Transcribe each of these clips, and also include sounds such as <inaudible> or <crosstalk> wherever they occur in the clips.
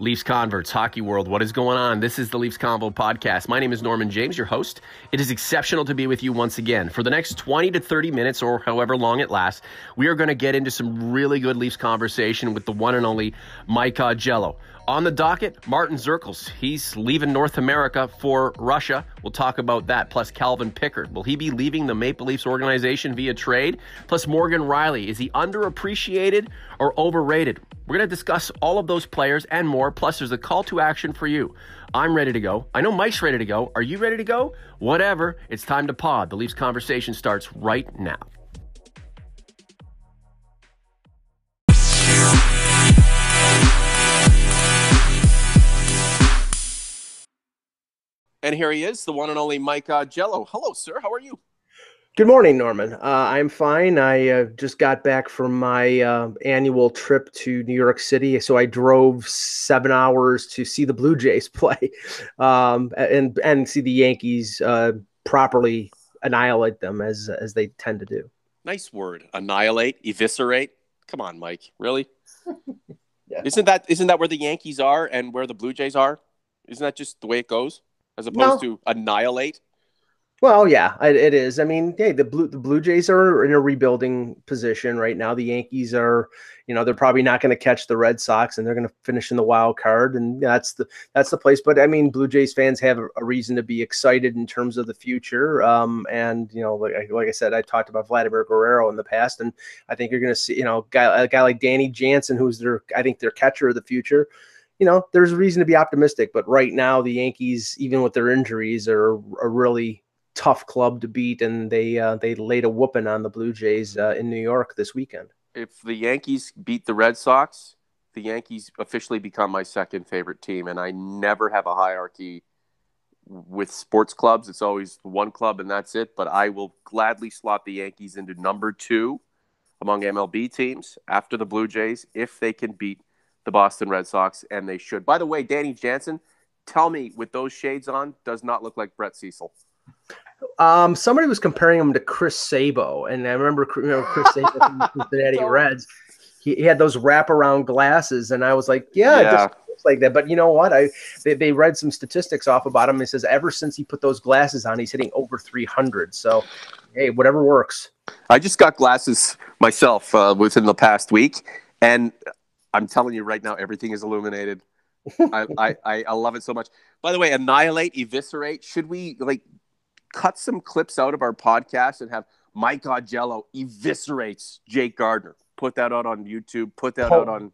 Leafs converts, hockey world, what is going on? This is the Leafs Convo podcast. My name is Norman James, your host. It is exceptional to be with you once again. For the next 20 to 30 minutes, or however long it lasts, we are going to get into some really good Leafs conversation with the one and only Mike Augello. On the docket, Martin Dzierkals. He's leaving North America for Russia. We'll talk about that. Plus, Calvin Pickard. Will he be leaving the Maple Leafs organization via trade? Plus, Morgan Rielly. Is he underappreciated or overrated? We're going to discuss all of those players and more. Plus, there's a call to action for you. I'm ready to go. I know Mike's ready to go. Are you ready to go? Whatever. It's time to pod. The Leafs conversation starts right now. And here he is, the one and only Mike uh, Jello. Hello, sir. How are you? Good morning, Norman. Uh, I'm fine. I uh, just got back from my uh, annual trip to New York City, so I drove seven hours to see the Blue Jays <laughs> play, um, and and see the Yankees uh, properly annihilate them as as they tend to do. Nice word, annihilate, eviscerate. Come on, Mike. Really? <laughs> yeah. Isn't that isn't that where the Yankees are and where the Blue Jays are? Isn't that just the way it goes? As opposed no. to annihilate. Well, yeah, it, it is. I mean, hey, the blue the Blue Jays are in a rebuilding position right now. The Yankees are, you know, they're probably not going to catch the Red Sox, and they're going to finish in the wild card, and that's the that's the place. But I mean, Blue Jays fans have a, a reason to be excited in terms of the future. Um, and you know, like, like I said, I talked about Vladimir Guerrero in the past, and I think you're going to see, you know, guy, a guy like Danny Jansen, who's their, I think, their catcher of the future you know, there's a reason to be optimistic. But right now, the Yankees, even with their injuries, are a really tough club to beat, and they uh, they laid a whooping on the Blue Jays uh, in New York this weekend. If the Yankees beat the Red Sox, the Yankees officially become my second favorite team, and I never have a hierarchy with sports clubs. It's always one club and that's it. But I will gladly slot the Yankees into number two among MLB teams after the Blue Jays if they can beat the Boston Red Sox, and they should. By the way, Danny Jansen, tell me with those shades on, does not look like Brett Cecil. Um, somebody was comparing him to Chris Sabo, and I remember, you know, Chris Sabo from the Cincinnati <laughs> Reds. He, he, had those wraparound glasses, and I was like, yeah, yeah. looks like that. But you know what? I they, they read some statistics off about him. He says ever since he put those glasses on, he's hitting over 300. So, hey, whatever works. I just got glasses myself uh, within the past week, and I'm telling you right now, everything is illuminated. <laughs> I, I, I love it so much. By the way, annihilate, eviscerate. Should we like cut some clips out of our podcast and have Mike Augello eviscerates Jake Gardiner? Put that out on YouTube. Put that Pul- out on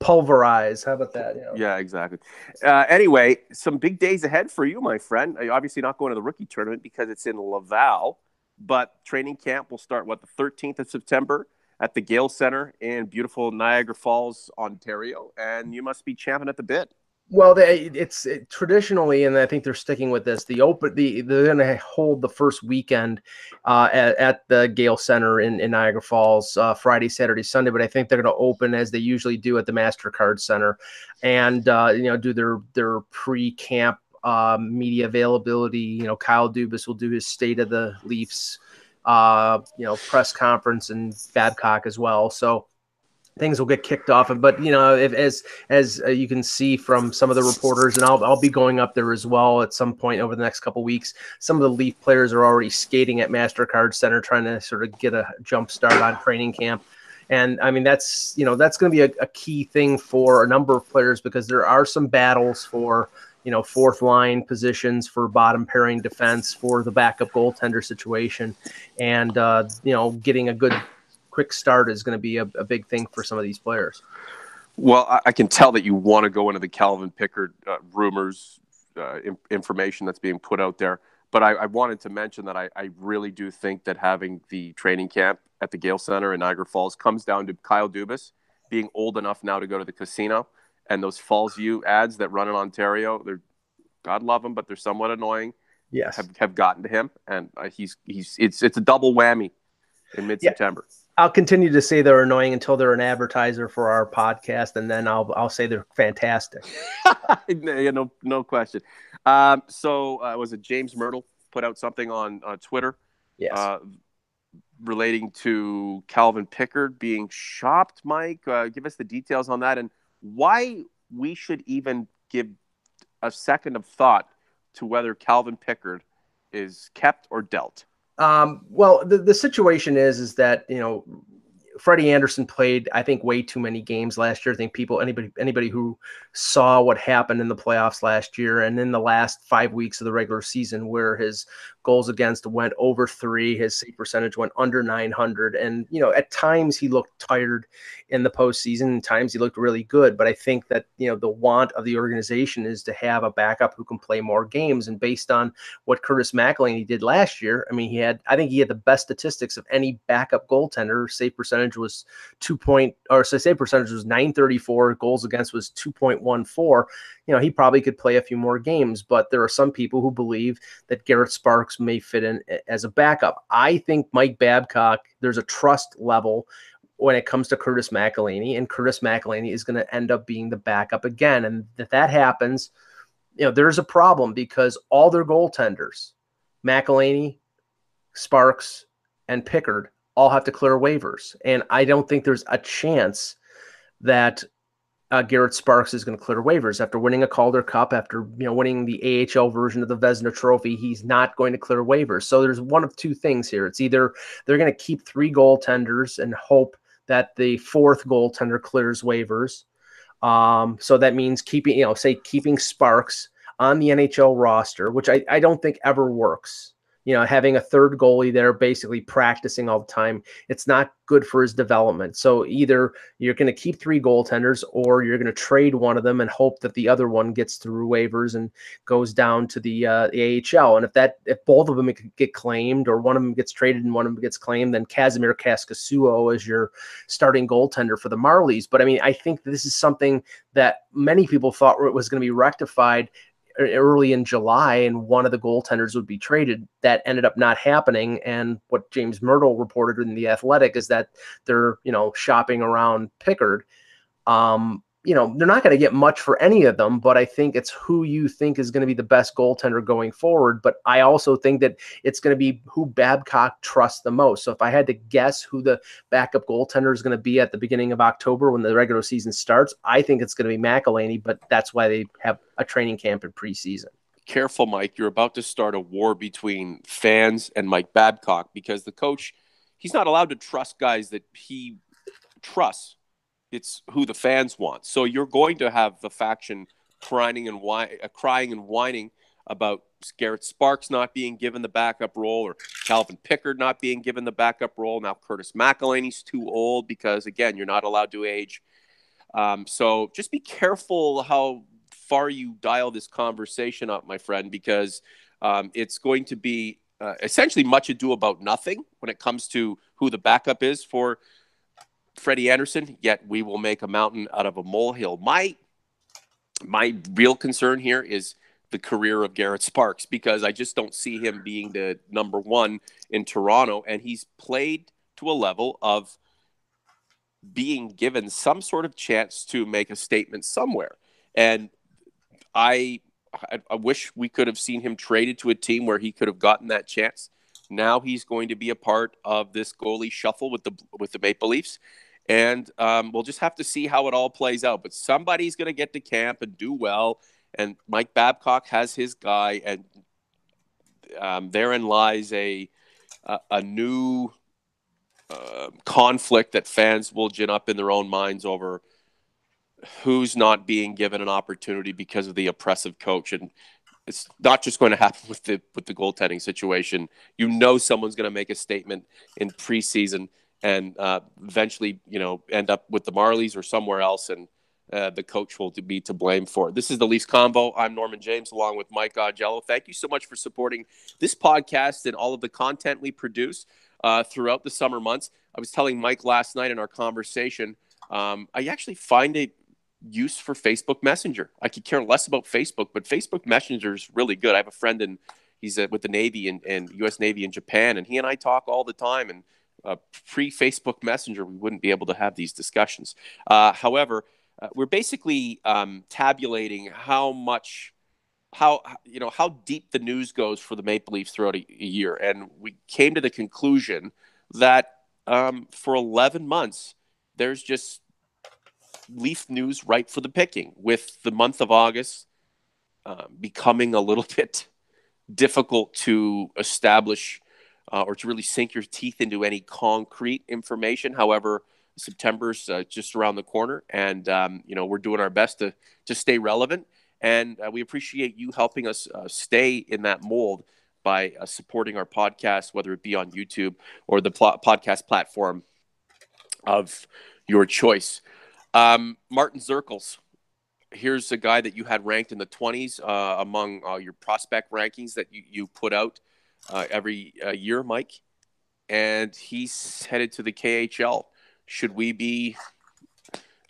pulverize. How about that? Yeah, exactly. Uh, anyway, some big days ahead for you, my friend. You're obviously not going to the rookie tournament because it's in Laval, but training camp will start what the 13th of September at the Gale Center in beautiful Niagara Falls, Ontario, and you must be champing at the bit. Well, they, it's it, traditionally, and I think they're sticking with this. The open, the they're going to hold the first weekend uh, at, at, the Gale Center in, in Niagara Falls, uh, Friday, Saturday, Sunday. But I think they're going to open as they usually do at the Mastercard Center, and uh, you know do their their pre-camp um, media availability. You know, Kyle Dubas will do his State of the Leafs uh, you know, press conference and Babcock as well. So things will get kicked off. But you know, if, as as uh, you can see from some of the reporters, and I'll I'll be going up there as well at some point over the next couple weeks. Some of the Leaf players are already skating at Mastercard Center, trying to sort of get a jump start on training camp. And I mean, that's you know that's going to be a, a key thing for a number of players because there are some battles for you know, fourth line positions for bottom pairing defense for the backup goaltender situation. And, uh, you know, getting a good quick start is going to be a, a, big thing for some of these players. Well, I, I can tell that you want to go into the Calvin Pickard uh, rumors, uh, in, information that's being put out there. But I, I wanted to mention that I, I, really do think that having the training camp at the Gale Center in Niagara Falls comes down to Kyle Dubas being old enough now to go to the casino and those Falls View ads that run in Ontario, they're God love them, but they're somewhat annoying. Yes, have, have gotten to him, and uh, he's he's it's it's a double whammy in mid September. Yeah. I'll continue to say they're annoying until they're an advertiser for our podcast, and then I'll I'll say they're fantastic. <laughs> yeah, no no question. Um, so uh, was it James Mirtle put out something on uh, Twitter? Yes. Uh, relating to Calvin Pickard being shopped, Mike. Uh, give us the details on that and why we should even give a second of thought to whether Calvin Pickard is kept or dealt? Um, well, the, the situation is is that you know Freddie Andersen played, I think, way too many games last year. I think people, anybody, anybody who saw what happened in the playoffs last year and in the last five weeks of the regular season, where his goals against went over three, his save percentage went under 900, and you know, at times he looked tired in the postseason. At times he looked really good, but I think that you know the want of the organization is to have a backup who can play more games. And based on what Curtis McElhinney did last year, I mean, he had, I think he had the best statistics of any backup goaltender. Save percentage was two point, or so save percentage was 934. Goals against was 2.14. You know, he probably could play a few more games, but there are some people who believe that Garret Sparks may fit in eh, as a backup. I think Mike Babcock, there's a trust level when it comes to Curtis McElhinney, and Curtis McElhinney is going to end up being the backup again. And if that happens, you know, there's a problem because all their goaltenders, McElhinney, Sparks, and Pickard, all have to clear waivers. And I don't think there's a chance that uh, Garret Sparks is going to clear waivers after winning a Calder Cup, after you know winning the AHL version of the Vezina Trophy. He's not going to clear waivers. So there's one of two things here. It's either they're going to keep three goaltenders and hope that the fourth goaltender clears waivers. Um, so that means keeping, you know, say keeping Sparks on the NHL roster, which I, I don't think ever works you know, having a third goalie there basically practicing all the time, it's not good for his development. So either you're going to keep three goaltenders or you're going to trade one of them and hope that the other one gets through waivers and goes down to the, uh, the AHL. And if that if both of them get claimed or one of them gets traded and one of them gets claimed, then Kasimir Kaskisuo is your starting goaltender for the Marlies. But I mean, I think this is something that many people thought was going to be rectified early in July, and one of the goaltenders would be traded. That ended up not happening. And what James Mirtle reported in the Athletic is that they're you know shopping around Pickard. Um, you know, they're not going to get much for any of them, but I think it's who you think is going to be the best goaltender going forward. But I also think that it's going to be who Babcock trusts the most. So if I had to guess who the backup goaltender is going to be at the beginning of October when the regular season starts, I think it's going to be McElhinney, but that's why they have a training camp in preseason. Careful, Mike. You're about to start a war between fans and Mike Babcock because the coach, he's not allowed to trust guys that he trusts it's who the fans want. So you're going to have the faction crying and uh, crying and whining about Garret Sparks not being given the backup role or Calvin Pickard not being given the backup role. Now Curtis McElhinney's too old because again you're not allowed to age. Um, so just be careful how far you dial this conversation up, my friend, because um, it's going to be uh, essentially much ado about nothing when it comes to who the backup is for Freddie Andersen, yet we will make a mountain out of a molehill. My my real concern here is the career of Garret Sparks because I just don't see him being the number one in Toronto, and he's played to a level of being given some sort of chance to make a statement somewhere. And I, I wish we could have seen him traded to a team where he could have gotten that chance. Now he's going to be a part of this goalie shuffle with the with the Maple Leafs, and um, we'll just have to see how it all plays out. But somebody's going to get to camp and do well, and Mike Babcock has his guy, and um, therein lies a a, a new uh, conflict that fans will gin up in their own minds over who's not being given an opportunity because of the oppressive coach. And it's not just going to happen with the with the goaltending situation. You know, someone's going to make a statement in preseason and uh, eventually, you know, end up with the Marlies or somewhere else, and uh, the coach will be to blame for it. This is the Leafs Convo. I'm Norman James, along with Mike Augello. Thank you so much for supporting this podcast and all of the content we produce uh, throughout the summer months. I was telling Mike last night in our conversation. Um, I actually find it use for Facebook Messenger. I could care less about Facebook, but Facebook Messenger is really good. I have a friend and he's uh, with the Navy and, and U.S. Navy in Japan, and he and I talk all the time. And uh, pre Facebook Messenger, we wouldn't be able to have these discussions. Uh, however, uh, we're basically um, tabulating how much. How you know how deep the news goes for the Maple Leafs throughout a, a year, and we came to the conclusion that um, for 11 months, there's just Leaf news right for the picking with the month of August uh, becoming a little <laughs> bit difficult to establish uh, or to really sink your teeth into any concrete information. However, September's uh, just around the corner, and um, you know we're doing our best to to stay relevant. And uh, we appreciate you helping us uh, stay in that mold by uh, supporting our podcast, whether it be on YouTube or the pl- podcast platform of your choice. Um, Martin Dzierkals, here's a guy that you had ranked in the 20s uh, among uh, your prospect rankings that you, you put out uh, every uh, year, Mike. And he's headed to the KHL. Should we be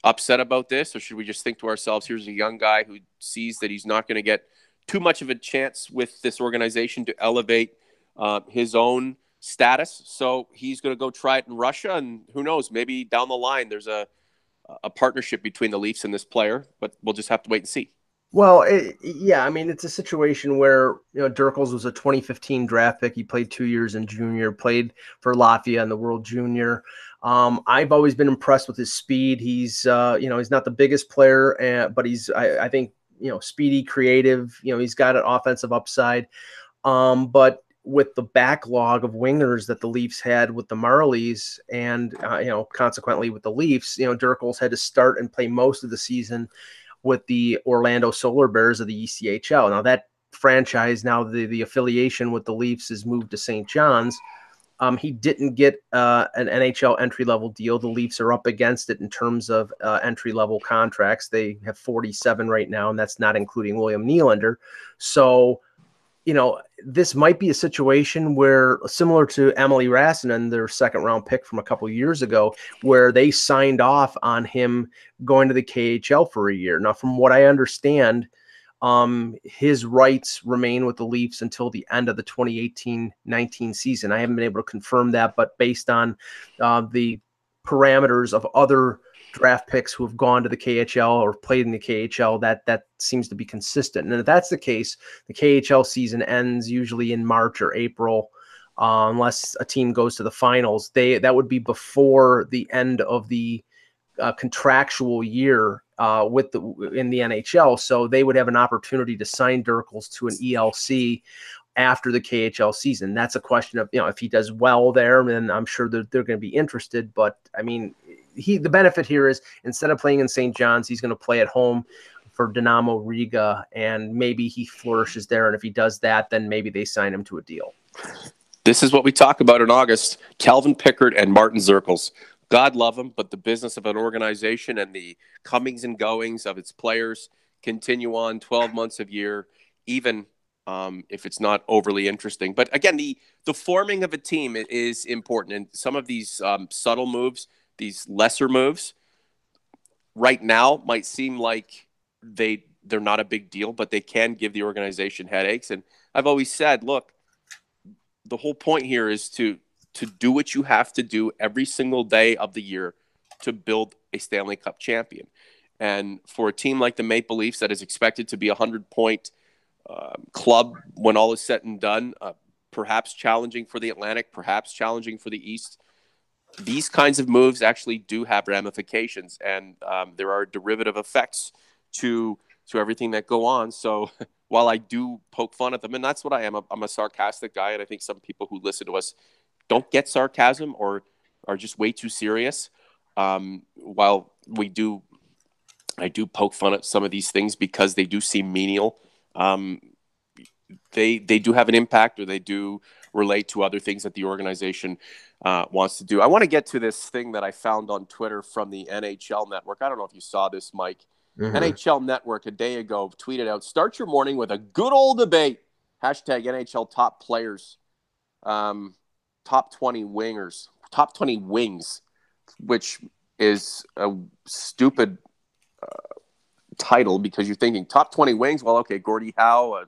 upset about this, or should we just think to ourselves, here's a young guy who sees that he's not going to get too much of a chance with this organization to elevate uh, his own status? So he's going to go try it in Russia, and who knows, maybe down the line there's a a partnership between the Leafs and this player, but we'll just have to wait and see. Well, it, yeah, I mean, it's a situation where you know Dzierkals was a 2015 draft pick. He played two years in junior, played for Latvia in the World Junior. Um, I've always been impressed with his speed. He's, uh, you know, he's not the biggest player, uh, but he's, I, I, think, you know, speedy, creative. You know, he's got an offensive upside. Um, but with the backlog of wingers that the Leafs had with the Marlies, and uh, you know, consequently with the Leafs, you know, Dzierkals had to start and play most of the season with the Orlando Solar Bears of the ECHL. Now that franchise, now the the affiliation with the Leafs is moved to St. John's. Um, he didn't get uh, an NHL entry level deal. The Leafs are up against it in terms of uh, entry level contracts. They have 47 right now, and that's not including William Nylander. So you know, this might be a situation where similar to Eemeli Rasanen, their second round pick from a couple years ago, where they signed off on him going to the KHL for a year. Now, from what I understand, um, his rights remain with the Leafs until the end of the 2018-19 season. I haven't been able to confirm that, but based on uh, the parameters of other draft picks who have gone to the KHL or played in the KHL, that that seems to be consistent. And if that's the case, the KHL season ends usually in March or April, uh, unless a team goes to the finals. They that would be before the end of the uh, contractual year uh, with the in the NHL. So they would have an opportunity to sign Dzierkals to an ELC after the KHL season. That's a question of you know if he does well there, then I'm sure they're, they're going to be interested. But I mean, he the benefit here is instead of playing in St. John's, he's going to play at home for Dinamo Riga, and maybe he flourishes there. And if he does that, then maybe they sign him to a deal. This is what we talk about in August: Calvin Pickard and Martin Dzierkals. God love them, but the business of an organization and the comings and goings of its players continue on 12 months of year, even um, if it's not overly interesting. But again, the the forming of a team is important, and some of these um, subtle moves these lesser moves right now might seem like they they're not a big deal, but they can give the organization headaches. And I've always said, look, the whole point here is to to do what you have to do every single day of the year to build a Stanley Cup champion. And for a team like the Maple Leafs that is expected to be a hundred point uh, club when all is said and done, uh, perhaps challenging for the Atlantic, perhaps challenging for the East these kinds of moves actually do have ramifications, and um, there are derivative effects to to everything that go on. So <laughs> while I do poke fun at them, and that's what I am, I'm a sarcastic guy, and I think some people who listen to us don't get sarcasm or are just way too serious. Um, while we do, I do poke fun at some of these things because they do seem menial. Um, they they do have an impact, or they do relate to other things that the organization uh, wants to do. I want to get to this thing that I found on Twitter from the NHL Network. I don't know if you saw this, Mike. Mm-hmm. NHL Network a day ago tweeted out: "Start your morning with a good old debate." Hashtag NHL top players, um, top twenty wingers, top twenty wings, which is a stupid uh, title because you're thinking top twenty wings. Well, okay, Gordie Howe, uh,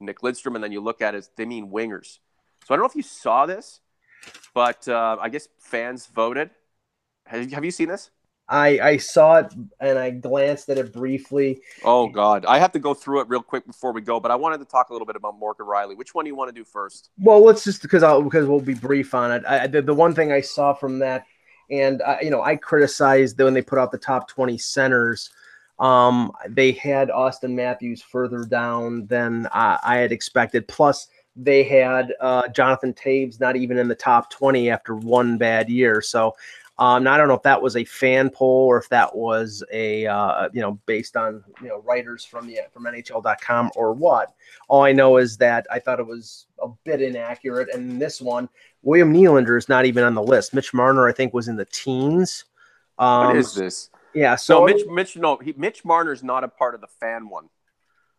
Nick Lidstrom, and then you look at it, they mean wingers. So I don't know if you saw this, but uh, I guess fans voted. Have, have you seen this? I I saw it and I glanced at it briefly. Oh God, I have to go through it real quick before we go. But I wanted to talk a little bit about Morgan Rielly. Which one do you want to do first? Well, let's just because I'll because we'll be brief on it. I, the, the one thing I saw from that And uh, you know, I criticized when they put out the top 20 centers. Um, they had Auston Matthews further down than uh, I had expected. Plus, they had uh, Jonathan Toews not even in the top 20 after one bad year. So um, I don't know if that was a fan poll or if that was a uh, you know based on you know writers from the from NHL.com or what. All I know is that I thought it was a bit inaccurate. And this one, William Nylander is not even on the list. Mitch Marner, I think, was in the teens. Um, what is this? Yeah, so no, Mitch, Mitch, no, he, Mitch Marner's not a part of the fan one.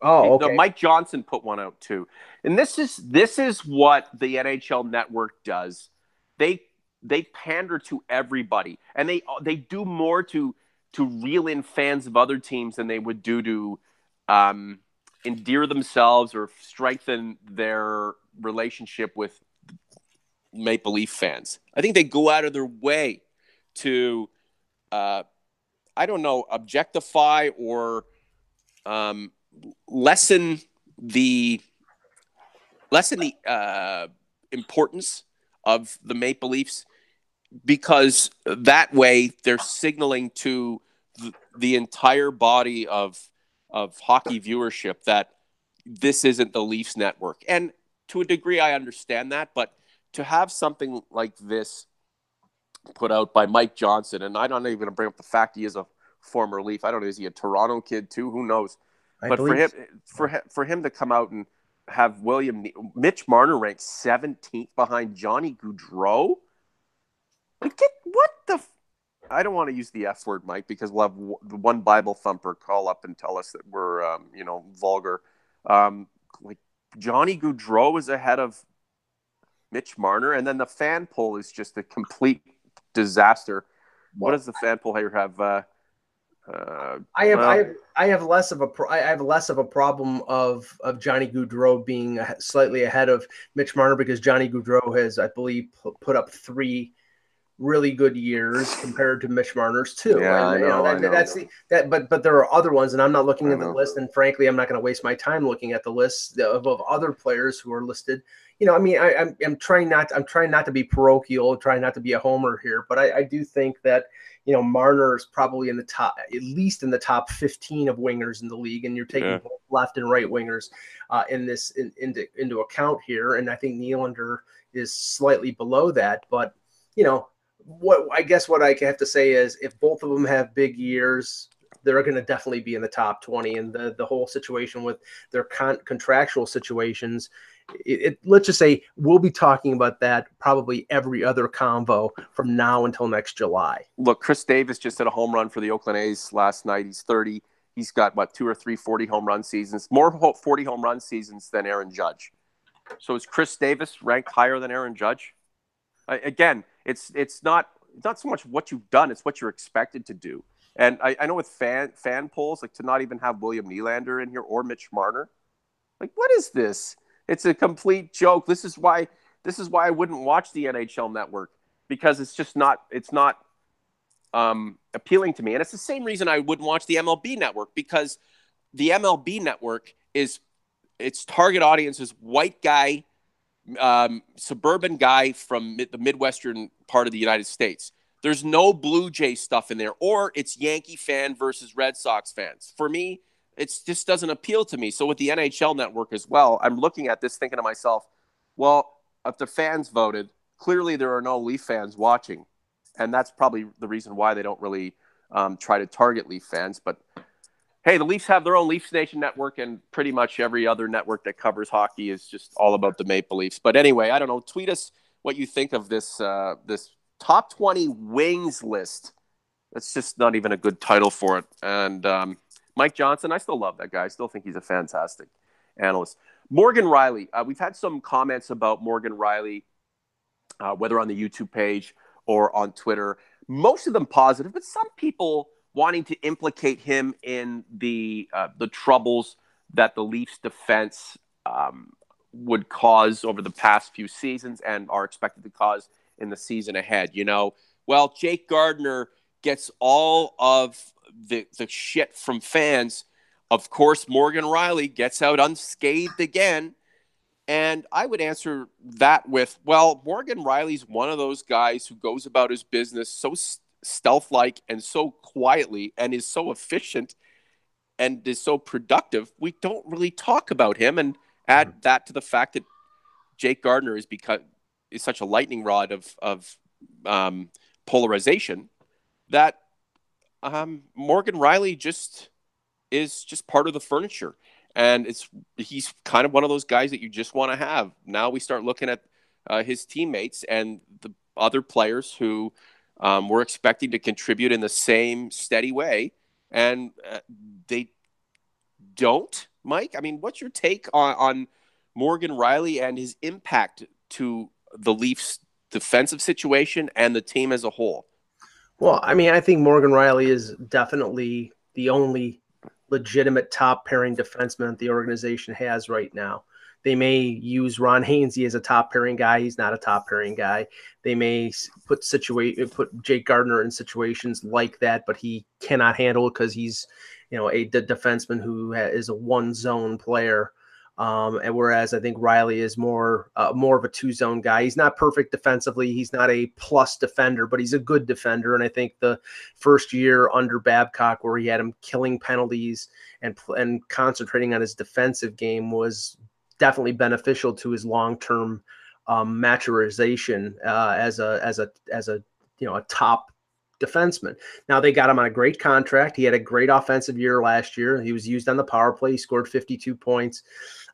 Oh, okay. Mike Johnson put one out too, and this is this is what the NHL Network does. They they pander to everybody, and they they do more to to reel in fans of other teams than they would do to um, endear themselves or strengthen their relationship with Maple Leaf fans. I think they go out of their way to, uh, I don't know, objectify or um, lessen the lessen the uh, importance of the Maple Leafs because that way they're signaling to the entire body of of hockey viewership that this isn't the Leafs network. And to a degree I understand that, but to have something like this put out by Mike Johnson, and I'm not even going to bring up the fact he is a former Leaf. I don't know, is he a Toronto kid too? Who knows? I but for him, for him, for him to come out and have William Mitch Marner ranked 17th behind Johnny Gaudreau like, get what the? F- I don't want to use the F word, Mike, because we'll have w- the one Bible thumper call up and tell us that we're, um, you know, vulgar. Um, like Johnny Gaudreau is ahead of Mitch Marner, and then the fan poll is just a complete disaster. What does the fan poll here have? Uh, uh, I have, I have, I have less of a, pro- I have less of a problem of of Johnny Gaudreau being slightly ahead of Mitch Marner because Johnny Gaudreau has, I believe, put up three really good years compared to Mitch Marner's too. Yeah, and, I know, that, I know. That's the that, but but there are other ones, and I'm not looking at the list. And frankly, I'm not going to waste my time looking at the list of, of other players who are listed. You know, I mean, I, am I'm, I'm trying not I'm trying not to be parochial, trying not to be a homer here, but I, I do think that you know Marner is probably in the top, at least in the top 15 of wingers in the league, and you're taking yeah. both left and right wingers uh, in this in, into into account here, and I think Nylander is slightly below that, but you know what I guess what I have to say is if both of them have big years, they're going to definitely be in the top 20 and the, the whole situation with their con- contractual situations it, it, let's just say we'll be talking about that probably every other convo from now until next july. Look khris davis just hit a home run for the oakland a's last night. He's 30 he's got what two or three 40 home run seasons more 40 home run seasons than aaron judge. So is khris davis ranked higher than aaron judge? I, again it's it's not not so much what you've done; it's what you're expected to do. And I, I know with fan fan polls, like to not even have William Nylander in here or Mitch Marner, like what is this? It's a complete joke. This is why this is why I wouldn't watch the NHL Network because it's just not it's not um, appealing to me. And it's the same reason I wouldn't watch the MLB Network because the MLB Network is its target audience is white guy um, suburban guy from mid- the Midwestern part of the United States. There's no Blue Jay stuff in there, or it's Yankee fan versus Red Sox fans. For me, it just doesn't appeal to me. So with the NHL network as well, I'm looking at this thinking to myself, well, if the fans voted, clearly there are no Leaf fans watching. And that's probably the reason why they don't really um, try to target Leaf fans. But hey, the Leafs have their own Leafs Nation network, and pretty much every other network that covers hockey is just all about the Maple Leafs. But anyway, I don't know. Tweet us what you think of this uh, this top twenty wings list. That's just not even a good title for it. And um, Mike Johnson, I still love that guy. I still think he's a fantastic analyst. Morgan Rielly, uh, we've had some comments about Morgan Rielly, uh, whether on the YouTube page or on Twitter. Most of them positive, but some people wanting to implicate him in the uh, the troubles that the Leafs defense um, would cause over the past few seasons and are expected to cause in the season ahead. You know, well, Jake Gardiner gets all of the the shit from fans. Of course, Morgan Rielly gets out unscathed again. And I would answer that with, well, Morgan Rielly's one of those guys who goes about his business so stealth like and so quietly and is so efficient and is so productive. We don't really talk about him and add mm-hmm. that to the fact that Jake Gardiner is because is such a lightning rod of of um, polarization that um, Morgan Rielly just is just part of the furniture, and it's he's kind of one of those guys that you just want to have. Now we start looking at uh, his teammates and the other players who um, were expecting to contribute in the same steady way, and uh, they don't. Mike, I mean, what's your take on, on Morgan Rielly and his impact to the Leafs' defensive situation and the team as a whole? Well, I mean, I think Morgan Rielly is definitely the only legitimate top pairing defenseman the organization has right now. They may use Ron Hainsey as a top pairing guy. He's not a top pairing guy. They may put situate put Jake Gardiner in situations like that, but he cannot handle it because he's, you know, a defenseman who is a one zone player. Um, and whereas I think Rielly is more uh, more of a two zone guy. He's not perfect defensively. He's not a plus defender, but he's a good defender. And I think the first year under Babcock, where he had him killing penalties and and concentrating on his defensive game, was definitely beneficial to his long term um, uh, as a as a as a you know a top defenseman. Now they got him on a great contract. He had a great offensive year last year. He was used on the power play. He scored 52 points.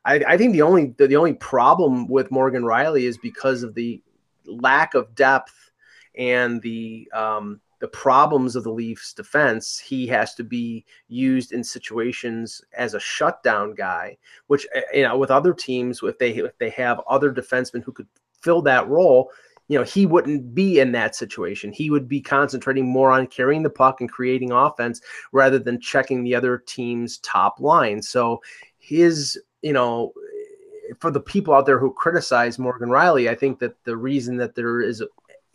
I, I think the only the, the only problem with Morgan Rielly is because of the lack of depth and the um, the problems of the Leafs defense, he has to be used in situations as a shutdown guy, which eh, you know with other teams if they if they have other defensemen who could fill that role, you know, he wouldn't be in that situation. He would be concentrating more on carrying the puck and creating offense rather than checking the other team's top line. So his you know, for the people out there who criticize Morgan Rielly, I think that the reason that there is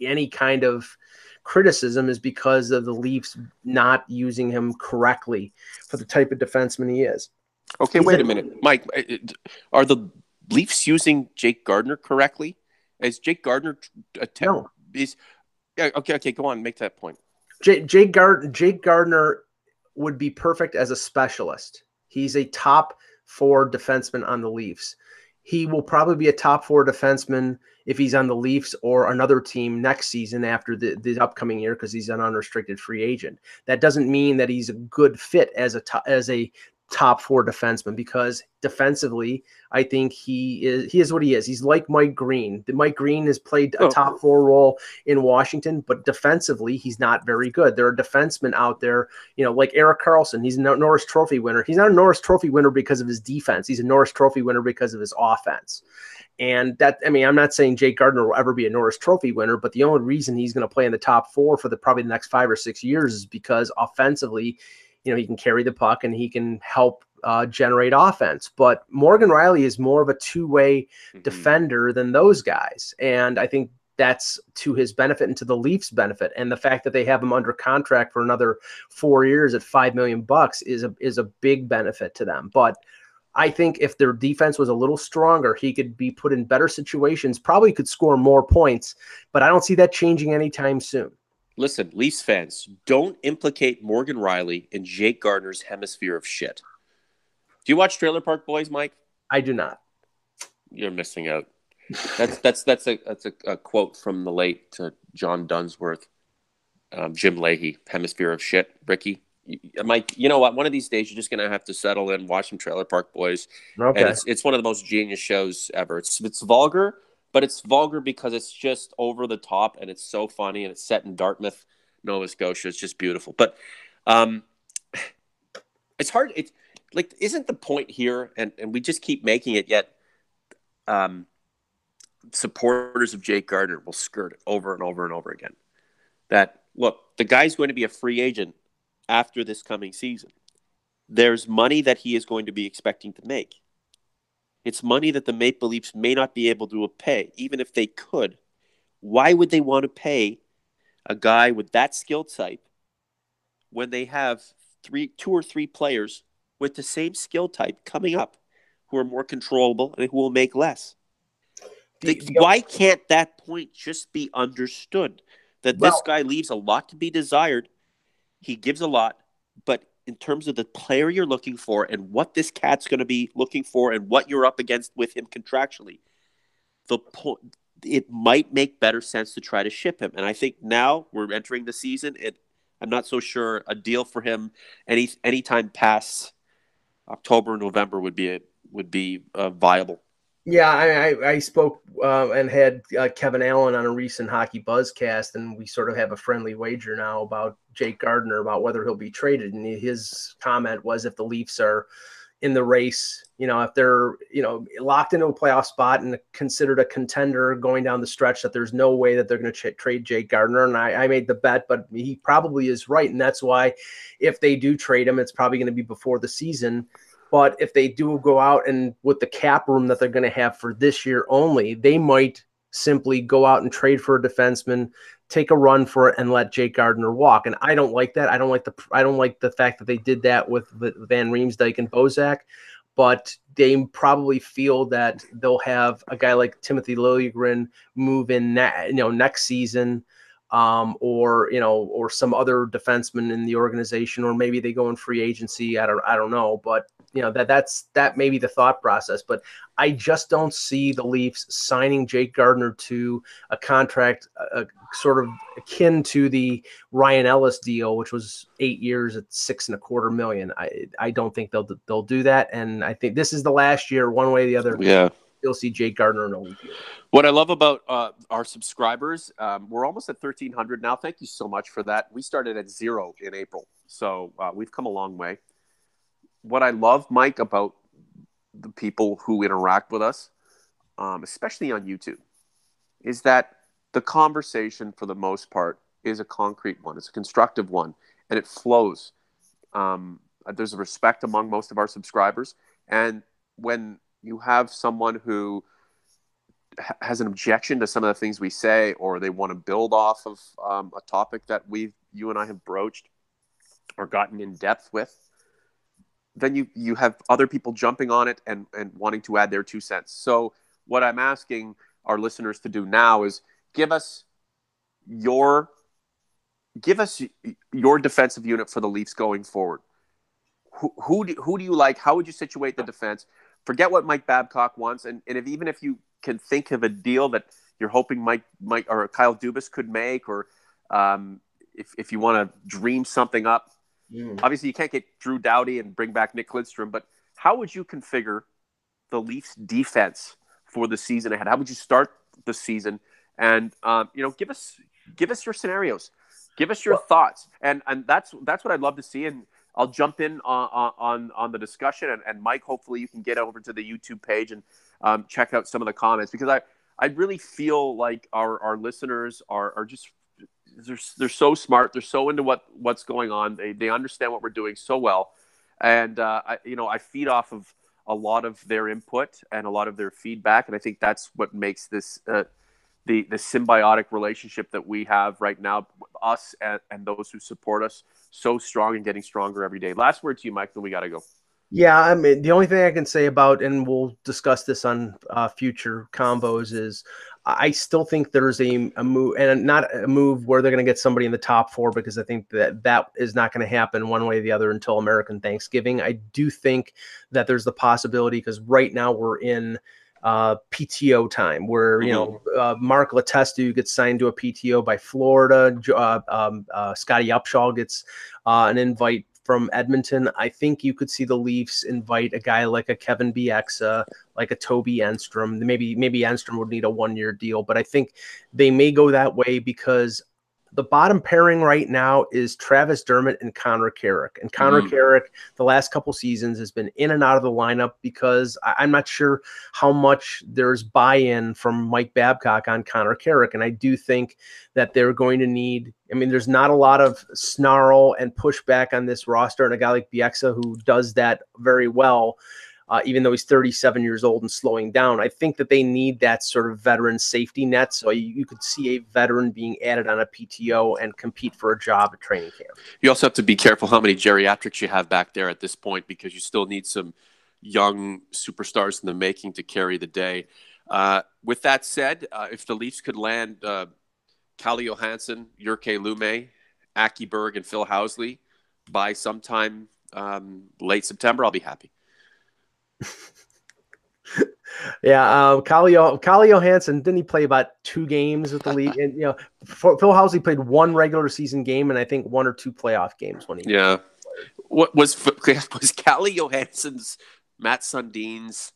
any kind of criticism is because of the Leafs not using him correctly for the type of defenseman he is. Okay, He's wait a, a minute, Mike. Uh, uh, are the Leafs using Jake Gardiner correctly? Is Jake Gardiner attempt no. is yeah, okay? Okay, go on, make that point. Jake, Jake Gardiner, Jake Gardiner would be perfect as a specialist. He's a top four defenseman on the Leafs. He will probably be a top four defenseman if he's on the Leafs or another team next season after the, the upcoming year because he's an unrestricted free agent. That doesn't mean that he's a good fit as a as a top four defenseman because defensively, I think he is he is what he is. He's like Mike Green. Mike Green has played a oh. top four role in Washington, but defensively, he's not very good. There are defensemen out there, you know, like Erik Karlsson. He's a Norris Trophy winner. He's not a Norris Trophy winner because of his defense. He's a Norris Trophy winner because of his offense. And that, I mean, I'm not saying Jake Gardiner will ever be a Norris Trophy winner, but the only reason he's going to play in the top four for the probably the next five or six years is because offensively you know he can carry the puck and he can help uh, generate offense. But Morgan Rielly is more of a two way mm-hmm. defender than those guys, and I think that's to his benefit and to the Leafs' benefit. And the fact that they have him under contract for another four years at five million bucks is a is a big benefit to them. But I think if their defense was a little stronger, he could be put in better situations, probably could score more points. But I don't see that changing anytime soon listen, Leafs fans, don't implicate Morgan Rielly in Jake Gardiner's hemisphere of shit. Do you watch Trailer Park Boys, Mike? I do not. You're missing out. That's that's that's a that's a, a quote from the late uh, John Dunsworth, um, Jim Lahey, hemisphere of shit. Ricky, Mike, you know what? One of these days, you're just gonna have to settle in, watch some Trailer Park Boys. Okay. And it's it's one of the most genius shows ever. It's it's vulgar, but it's vulgar because it's just over the top and it's so funny and it's set in Dartmouth, Nova Scotia. It's just beautiful. But um, <sighs> it's hard. It's like isn't the point here, and and we just keep making it yet. Um, supporters of Jake Gardiner will skirt it over and over and over again. That look, the guy's going to be a free agent after this coming season. There's money that he is going to be expecting to make. It's money that the Maple Leafs may not be able to pay, even if they could. Why would they want to pay a guy with that skill type when they have three, two or three players with the same skill type coming up? who are more controllable and who will make less. The, why can't that point just be understood? That well, this guy leaves a lot to be desired. He gives a lot, but in terms of the player you're looking for and what this cat's going to be looking for and what you're up against with him contractually, the point it might make better sense to try to ship him. And I think now we're entering the season. It, I'm not so sure a deal for him any anytime past October, November would be a, would be uh, viable. Yeah, I, I, spoke uh, and had uh, Kevin Allen on a recent Hockey Buzzcast, and we sort of have a friendly wager now about Jake Gardiner about whether he'll be traded. And his comment was, if the Leafs are in the race, you know, if they're you know locked into a playoff spot and considered a contender going down the stretch, that there's no way that they're going to trade Jake Gardiner. And I, I made the bet, but he probably is right, and that's why if they do trade him, it's probably going to be before the season but if they do go out and with the cap room that they're going to have for this year only, they might simply go out and trade for a defenseman, take a run for it, and let Jake Gardiner walk. And I don't like that. I don't like the I don't like the fact that they did that with Van Riemsdyk and Bozak. But they probably feel that they'll have a guy like Timothy Liljegren move in, you know, next season um, or you know, or some other defenseman in the organization, or maybe they go in free agency. I don't, I don't know, but you know that that's that may be the thought process. But I just don't see the Leafs signing Jake Gardiner to a contract uh, sort of akin to the Ryan Ellis deal, which was eight years at six and a quarter million. I I don't think they'll they'll do that, and I think this is the last year, one way or the other. Yeah you'll see Jake Gardiner in a week. What I love about uh, our subscribers, um, we're almost at 1,300 now. Thank you so much for that. We started at zero in April, so uh, we've come a long way. What I love, Mike, about the people who interact with us, um, especially on YouTube, is that the conversation, for the most part, is a concrete one. It's a constructive one, and it flows. Um, there's a respect among most of our subscribers, and when you have someone who has an objection to some of the things we say, or they want to build off of um, a topic that we, you and I, have broached or gotten in depth with, then you you have other people jumping on it and and wanting to add their two cents. So what I'm asking our listeners to do now is give us your give us your defensive unit for the Leafs going forward. Who who do, who do you like? How would you situate the defense? forget what Mike Babcock wants, and, and if even if you can think of a deal that you're hoping Mike Mike or Kyle Dubas could make, or um, if if you want to dream something up, mm. obviously you can't get Drew Doughty and bring back Nick Lidstrom, but how would you configure the Leafs defense for the season ahead? How would you start the season? And um, you know, give us give us your scenarios, give us your well, thoughts, and and that's that's what I'd love to see. And I'll jump in on on, on the discussion, and, and Mike, hopefully you can get over to the YouTube page and um, check out some of the comments because I I really feel like our our listeners are are just they're, they're so smart, they're so into what what's going on, they they understand what we're doing so well, and uh, I you know I feed off of a lot of their input and a lot of their feedback, and I think that's what makes this. Uh, the, the symbiotic relationship that we have right now, us and, and those who support us, so strong and getting stronger every day. Last word to you, Mike, then we got to go. Yeah, I mean, the only thing I can say about, and we'll discuss this on uh, future combos, is I still think there's a, a move, and not a move where they're going to get somebody in the top four, because I think that that is not going to happen one way or the other until American Thanksgiving. I do think that there's the possibility, because right now we're in uh, PTO time, where you know mm-hmm. uh, Mark Letestu gets signed to a PTO by Florida. Uh, um, uh, Scottie Upshall gets uh, an invite from Edmonton. I think you could see the Leafs invite a guy like a Kevin Bieksa, like a Toby Enstrom. Maybe maybe Enstrom would need a one year deal, but I think they may go that way because the bottom pairing right now is Travis Dermott and Connor Carrick. And Connor mm. Carrick, the last couple seasons, has been in and out of the lineup because I, am not sure how much there's buy in from Mike Babcock on Connor Carrick. And I do think that they're going to need, I mean, there's not a lot of snarl and pushback on this roster. And a guy like Bieksa who does that very well uh, even though he's 37 years old and slowing down. I think that they need that sort of veteran safety net. So you, you could see a veteran being added on a PTO and compete for a job at training camp. You also have to be careful how many geriatrics you have back there at this point because you still need some young superstars in the making to carry the day. Uh, with that said, uh, if the Leafs could land uh, Calle Johansson, Jyrki Lumme, Aki Berg, and Phil Housley by sometime um, late September, I'll be happy. Yeah, um, Calle Johansson didn't he play about two games with the league? <laughs> and you know, Phil Housley played one regular season game and I think one or two playoff games when he. Yeah. What was <laughs> was Calle Johansson's Mats Sundin's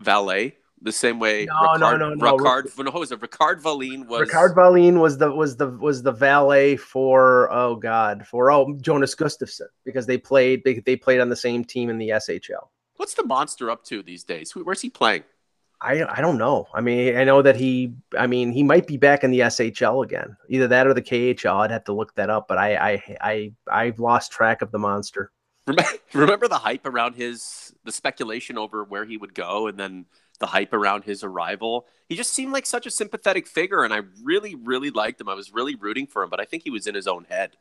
valet? The same way no, Rickard, no, no, no. Rickard, no, was it Rickard Valine was Rickard Wallin was the was the was the valet for oh god for oh Jonas Gustavsson because they played they, they played on the same team in the SHL. What's the monster up to these days? Where's he playing? I I don't know. I mean, I know that he. I mean, he might be back in the SHL again. Either that or the KHL. I'd have to look that up. But I I I I've lost track of the monster. <laughs> Remember the hype around his the speculation over where he would go, and then the hype around his arrival. He just seemed like such a sympathetic figure, and I really, really liked him. I was really rooting for him, but I think he was in his own head.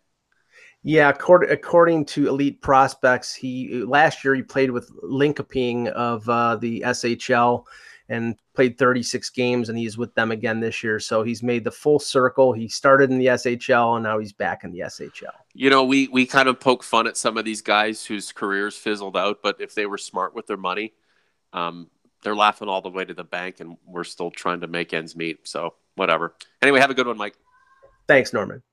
Yeah, according, according to Elite Prospects, he last year he played with Linkoping of uh, the SHL and played 36 games, and he's with them again this year. So he's made the full circle. He started in the SHL, and now he's back in the SHL. You know, we we kind of poke fun at some of these guys whose careers fizzled out, but if they were smart with their money, um, they're laughing all the way to the bank, and we're still trying to make ends meet. So whatever. Anyway, have a good one, Mike. Thanks, Norman.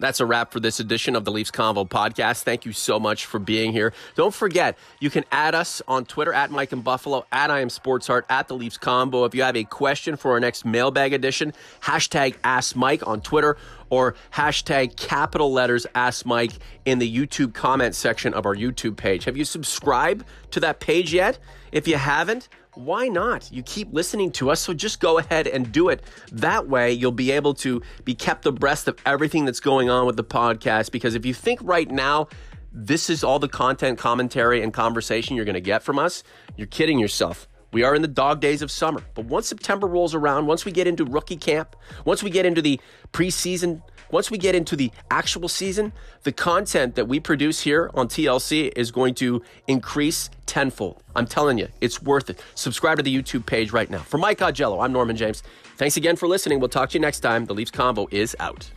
That's a wrap for this edition of the Leafs Convo podcast. Thank you so much for being here. Don't forget, you can add us on Twitter at Mike and Buffalo, at I am Sports Heart, at the Leafs Convo. If you have a question for our next mailbag edition, hashtag Ask Mike on Twitter or hashtag capital letters Ask Mike in the YouTube comment section of our YouTube page. Have you subscribed to that page yet? If you haven't, why not? You keep listening to us, so just go ahead and do it. That way, you'll be able to be kept abreast of everything that's going on with the podcast. Because if you think right now, this is all the content, commentary, and conversation you're going to get from us, you're kidding yourself. We are in the dog days of summer. But once September rolls around, once we get into rookie camp, once we get into the preseason once we get into the actual season, the content that we produce here on TLC is going to increase tenfold. I'm telling you, it's worth it. Subscribe to the YouTube page right now. For Mike Augello, I'm Norman James. Thanks again for listening. We'll talk to you next time. The Leafs Convo is out.